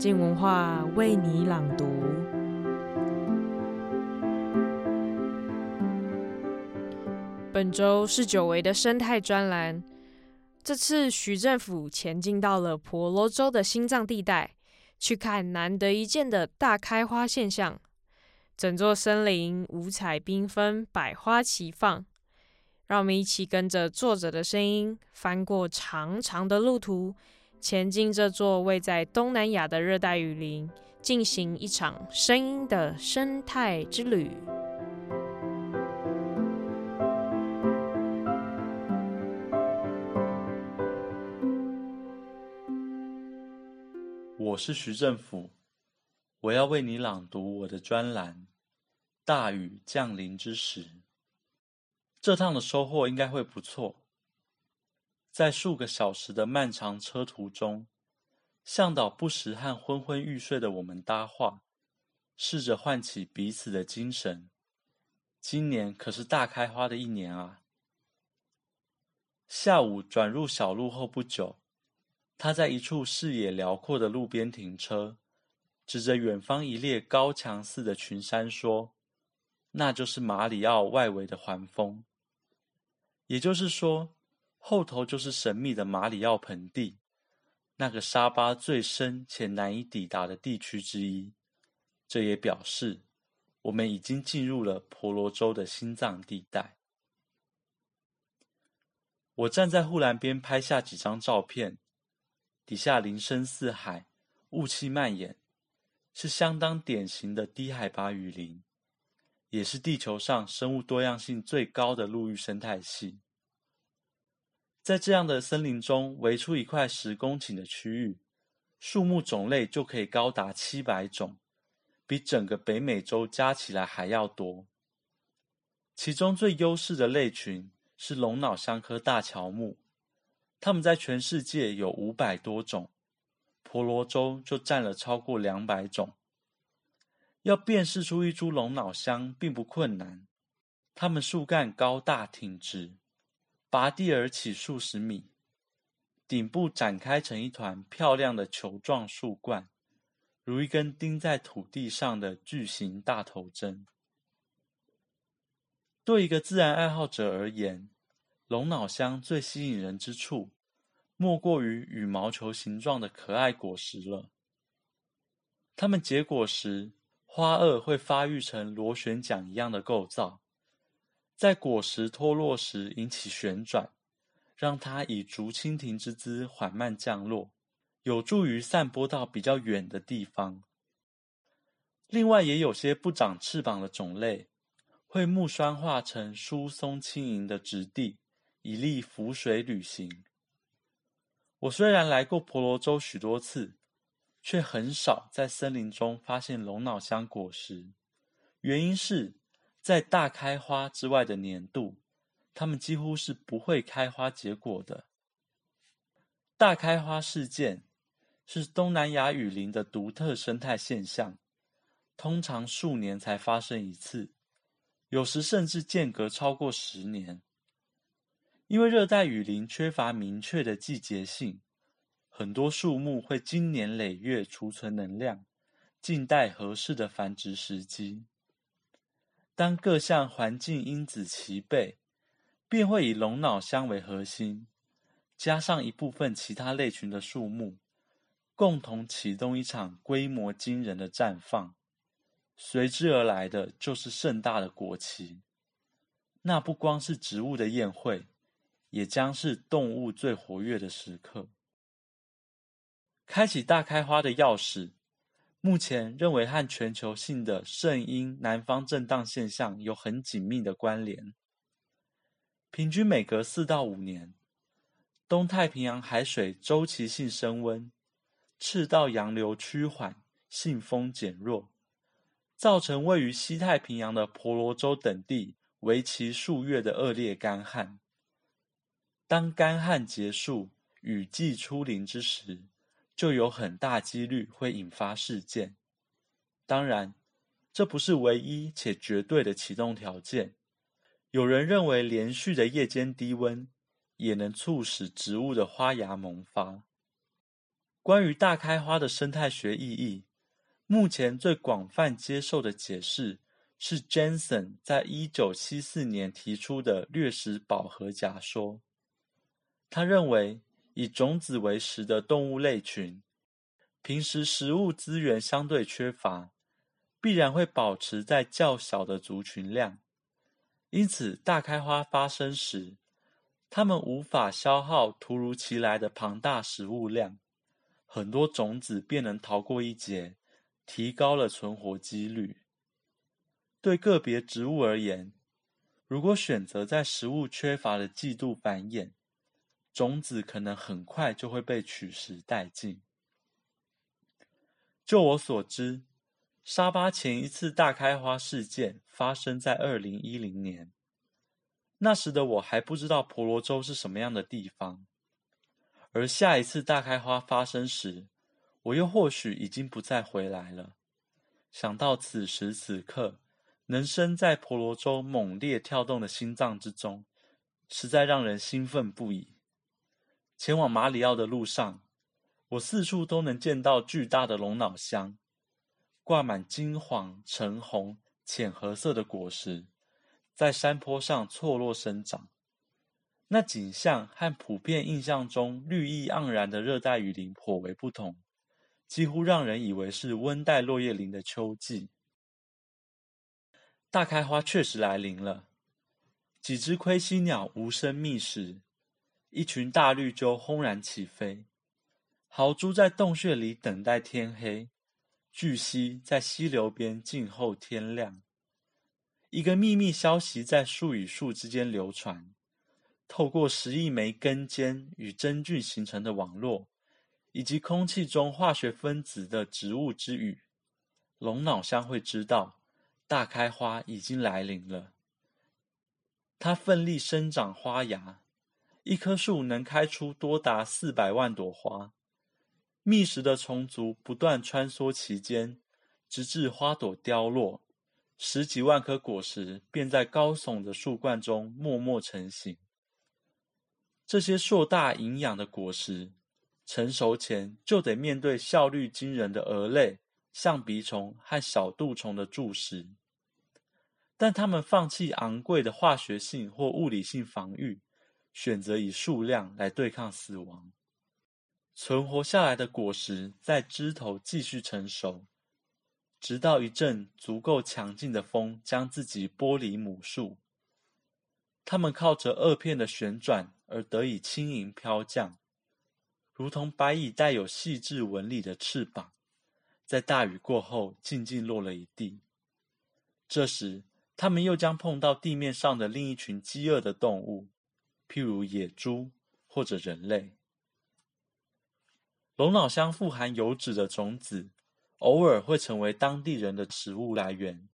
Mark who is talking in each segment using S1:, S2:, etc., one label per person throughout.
S1: 静文化为你朗读。本周是久违的生态专栏。这次徐政府前进到了婆罗洲的心脏地带，去看难得一见的大开花现象。整座森林五彩缤纷，百花齐放。让我们一起跟着作者的声音，翻过长长的路途。前进这座位在东南亚的热带雨林，进行一场声音的生态之旅。
S2: 我是徐政府，我要为你朗读我的专栏《大雨降临之时》。这趟的收获应该会不错。在数个小时的漫长车途中，向导不时和昏昏欲睡的我们搭话，试着唤起彼此的精神。今年可是大开花的一年啊！下午转入小路后不久，他在一处视野辽阔的路边停车，指着远方一列高墙似的群山说：“那就是马里奥外围的环峰。”也就是说，后头就是神秘的马里奥盆地，那个沙巴最深且难以抵达的地区之一。这也表示，我们已经进入了婆罗洲的心脏地带。我站在护栏边拍下几张照片，底下林深似海，雾气蔓延，是相当典型的低海拔雨林，也是地球上生物多样性最高的陆域生态系。在这样的森林中围出一块十公顷的区域，树木种类就可以高达七百种，比整个北美洲加起来还要多。其中最优势的类群是龙脑香科大乔木，它们在全世界有五百多种，婆罗洲就占了超过两百种。要辨识出一株龙脑香并不困难，它们树干高大挺直。拔地而起数十米，顶部展开成一团漂亮的球状树冠，如一根钉在土地上的巨型大头针。对一个自然爱好者而言，龙脑香最吸引人之处，莫过于羽毛球形状的可爱果实了。它们结果时，花萼会发育成螺旋桨一样的构造。在果实脱落时引起旋转，让它以竹蜻蜓之姿缓慢降落，有助于散播到比较远的地方。另外，也有些不长翅膀的种类，会木栓化成疏松轻盈的质地，以利浮水旅行。我虽然来过婆罗洲许多次，却很少在森林中发现龙脑香果实，原因是，在大开花之外的年度，它们几乎是不会开花结果的。大开花事件是东南亚雨林的独特生态现象，通常数年才发生一次，有时甚至间隔超过十年。因为热带雨林缺乏明确的季节性，很多树木会经年累月储存能量，静待合适的繁殖时机。当各项环境因子齐备，便会以龙脑香为核心，加上一部分其他类群的树木，共同启动一场规模惊人的绽放。随之而来的就是盛大的果期。那不光是植物的宴会，也将是动物最活跃的时刻。开启大开花的钥匙。目前认为和全球性的圣婴南方震荡现象有很紧密的关联。平均每隔四到五年，东太平洋海水周期性升温，赤道洋流趋缓，信风减弱，造成位于西太平洋的婆罗洲等地为期数月的恶劣干旱。当干旱结束，雨季初临之时，就有很大几率会引发事件。当然，这不是唯一且绝对的启动条件。有人认为，连续的夜间低温也能促使植物的花芽萌发。关于大开花的生态学意义，目前最广泛接受的解释是 Jensen 在一九七四年提出的掠食饱和假说。他认为，以种子为食的动物类群，平时食物资源相对缺乏，必然会保持在较小的族群量。因此，大开花发生时，它们无法消耗突如其来的庞大食物量。很多种子便能逃过一劫，提高了存活几率。对个别植物而言，如果选择在食物缺乏的季度繁衍，种子可能很快就会被取食殆尽。就我所知，沙巴前一次大开花事件发生在二零一零年，那时的我还不知道婆罗洲是什么样的地方。而下一次大开花发生时，我又或许已经不再回来了。想到此时此刻能身在婆罗洲猛烈跳动的心脏之中，实在让人兴奋不已。前往马里奥的路上，我四处都能见到巨大的龙脑香，挂满金黄、橙红、浅褐色的果实，在山坡上错落生长。那景象和普遍印象中绿意盎然的热带雨林颇为不同，几乎让人以为是温带落叶林的秋季。大开花确实来临了，几只盔西鸟无声觅食，一群大绿鸠轰然起飞，豪猪在洞穴里等待天黑，巨蜥在溪流边静候天亮。一个秘密消息在树与树之间流传。透过十亿枚根尖与真菌形成的网络，以及空气中化学分子的植物之语，龙脑香会知道大开花已经来临了。它奋力生长花芽，一棵树能开出多达四百万朵花。觅食的虫族不断穿梭其间，直至花朵凋落，十几万颗果实便在高耸的树冠中默默成型。这些硕大营养的果实成熟前，就得面对效率惊人的蛾类、象鼻虫和小蠹虫的蛀食，但它们放弃昂贵的化学性或物理性防御，选择以数量来对抗死亡。存活下来的果实在枝头继续成熟，直到一阵足够强劲的风将自己剥离母树。它们靠着萼片的旋转。而得以轻盈飘降，如同白蚁带有细致纹理的翅膀，在大雨过后静静落了一地。这时，它们又将碰到地面上的另一群饥饿的动物，譬如野猪或者人类。龙脑香富含油脂的种子，偶尔会成为当地人的食物来源。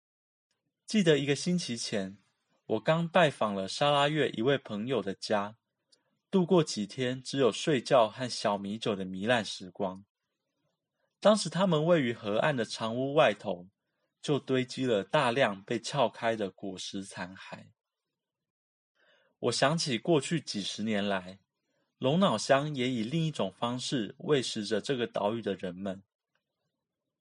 S2: 记得一个星期前，我刚拜访了沙拉越一位朋友的家。度过几天只有睡觉和小米酒的糜烂时光。当时他们位于河岸的长屋外头，就堆积了大量被撬开的果实残骸。我想起过去几十年来，龙脑香也以另一种方式喂食着这个岛屿的人们。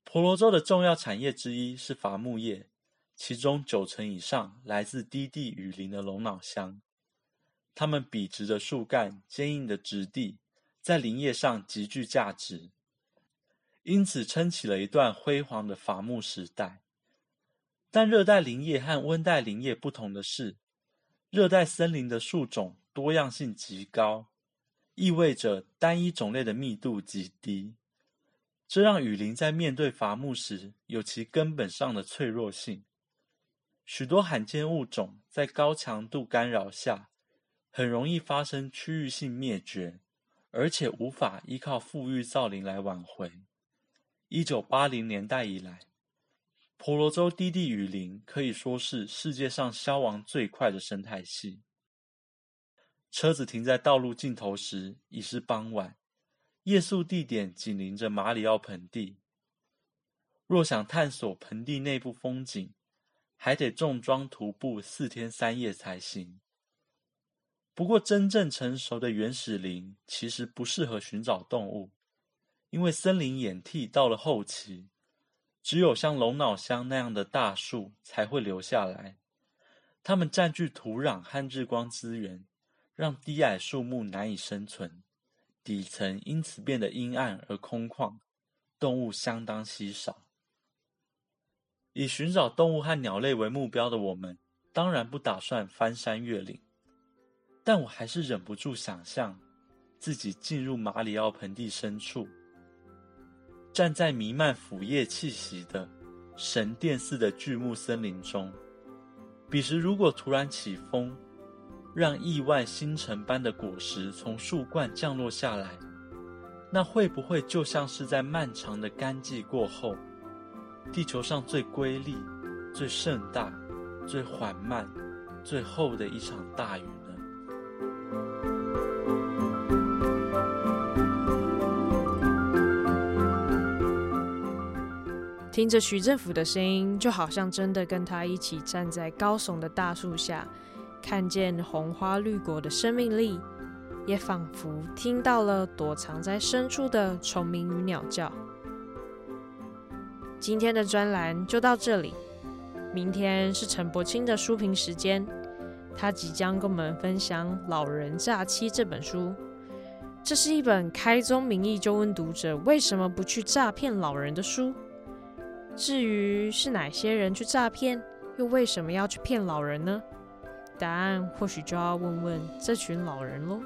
S2: 婆罗洲的重要产业之一是伐木业，其中九成以上来自低地雨林的龙脑香。它们笔直的树干、坚硬的质地，在林业上极具价值，因此撑起了一段辉煌的伐木时代。但热带林业和温带林业不同的是，热带森林的树种多样性极高，意味着单一种类的密度极低，这让雨林在面对伐木时有其根本上的脆弱性。许多罕见物种在高强度干扰下，很容易发生区域性灭绝，而且无法依靠复育造林来挽回。一九八零年代以来，婆罗洲低地雨林可以说是世界上消亡最快的生态系。车子停在道路尽头时已是傍晚，夜宿地点紧邻着马里奥盆地。若想探索盆地内部风景，还得重装徒步四天三夜才行。不过，真正成熟的原始林其实不适合寻找动物，因为森林演替到了后期，只有像龙脑香那样的大树才会留下来。它们占据土壤和日光资源，让低矮树木难以生存，底层因此变得阴暗而空旷，动物相当稀少。以寻找动物和鸟类为目标的我们，当然不打算翻山越岭，但我还是忍不住想象自己进入马里奥盆地深处。站在弥漫腐叶气息的神殿似的巨木森林中，彼时如果突然起风，让亿万星辰般的果实从树冠降落下来，那会不会就像是在漫长的干季过后，地球上最瑰丽、最盛大、最缓慢、最后的一场大雨？
S1: 听着徐政府的声音，就好像真的跟他一起站在高耸的大树下，看见红花绿果的生命力，也仿佛听到了躲藏在深处的虫鸣与鸟叫。今天的专栏就到这里，明天是陈柏青的书评时间，他即将跟我们分享《老人诈欺》这本书。这是一本开宗明义就问读者为什么不去诈骗老人的书。至于是哪些人去诈骗，又为什么要去骗老人呢？答案或许就要问问这群老人喽。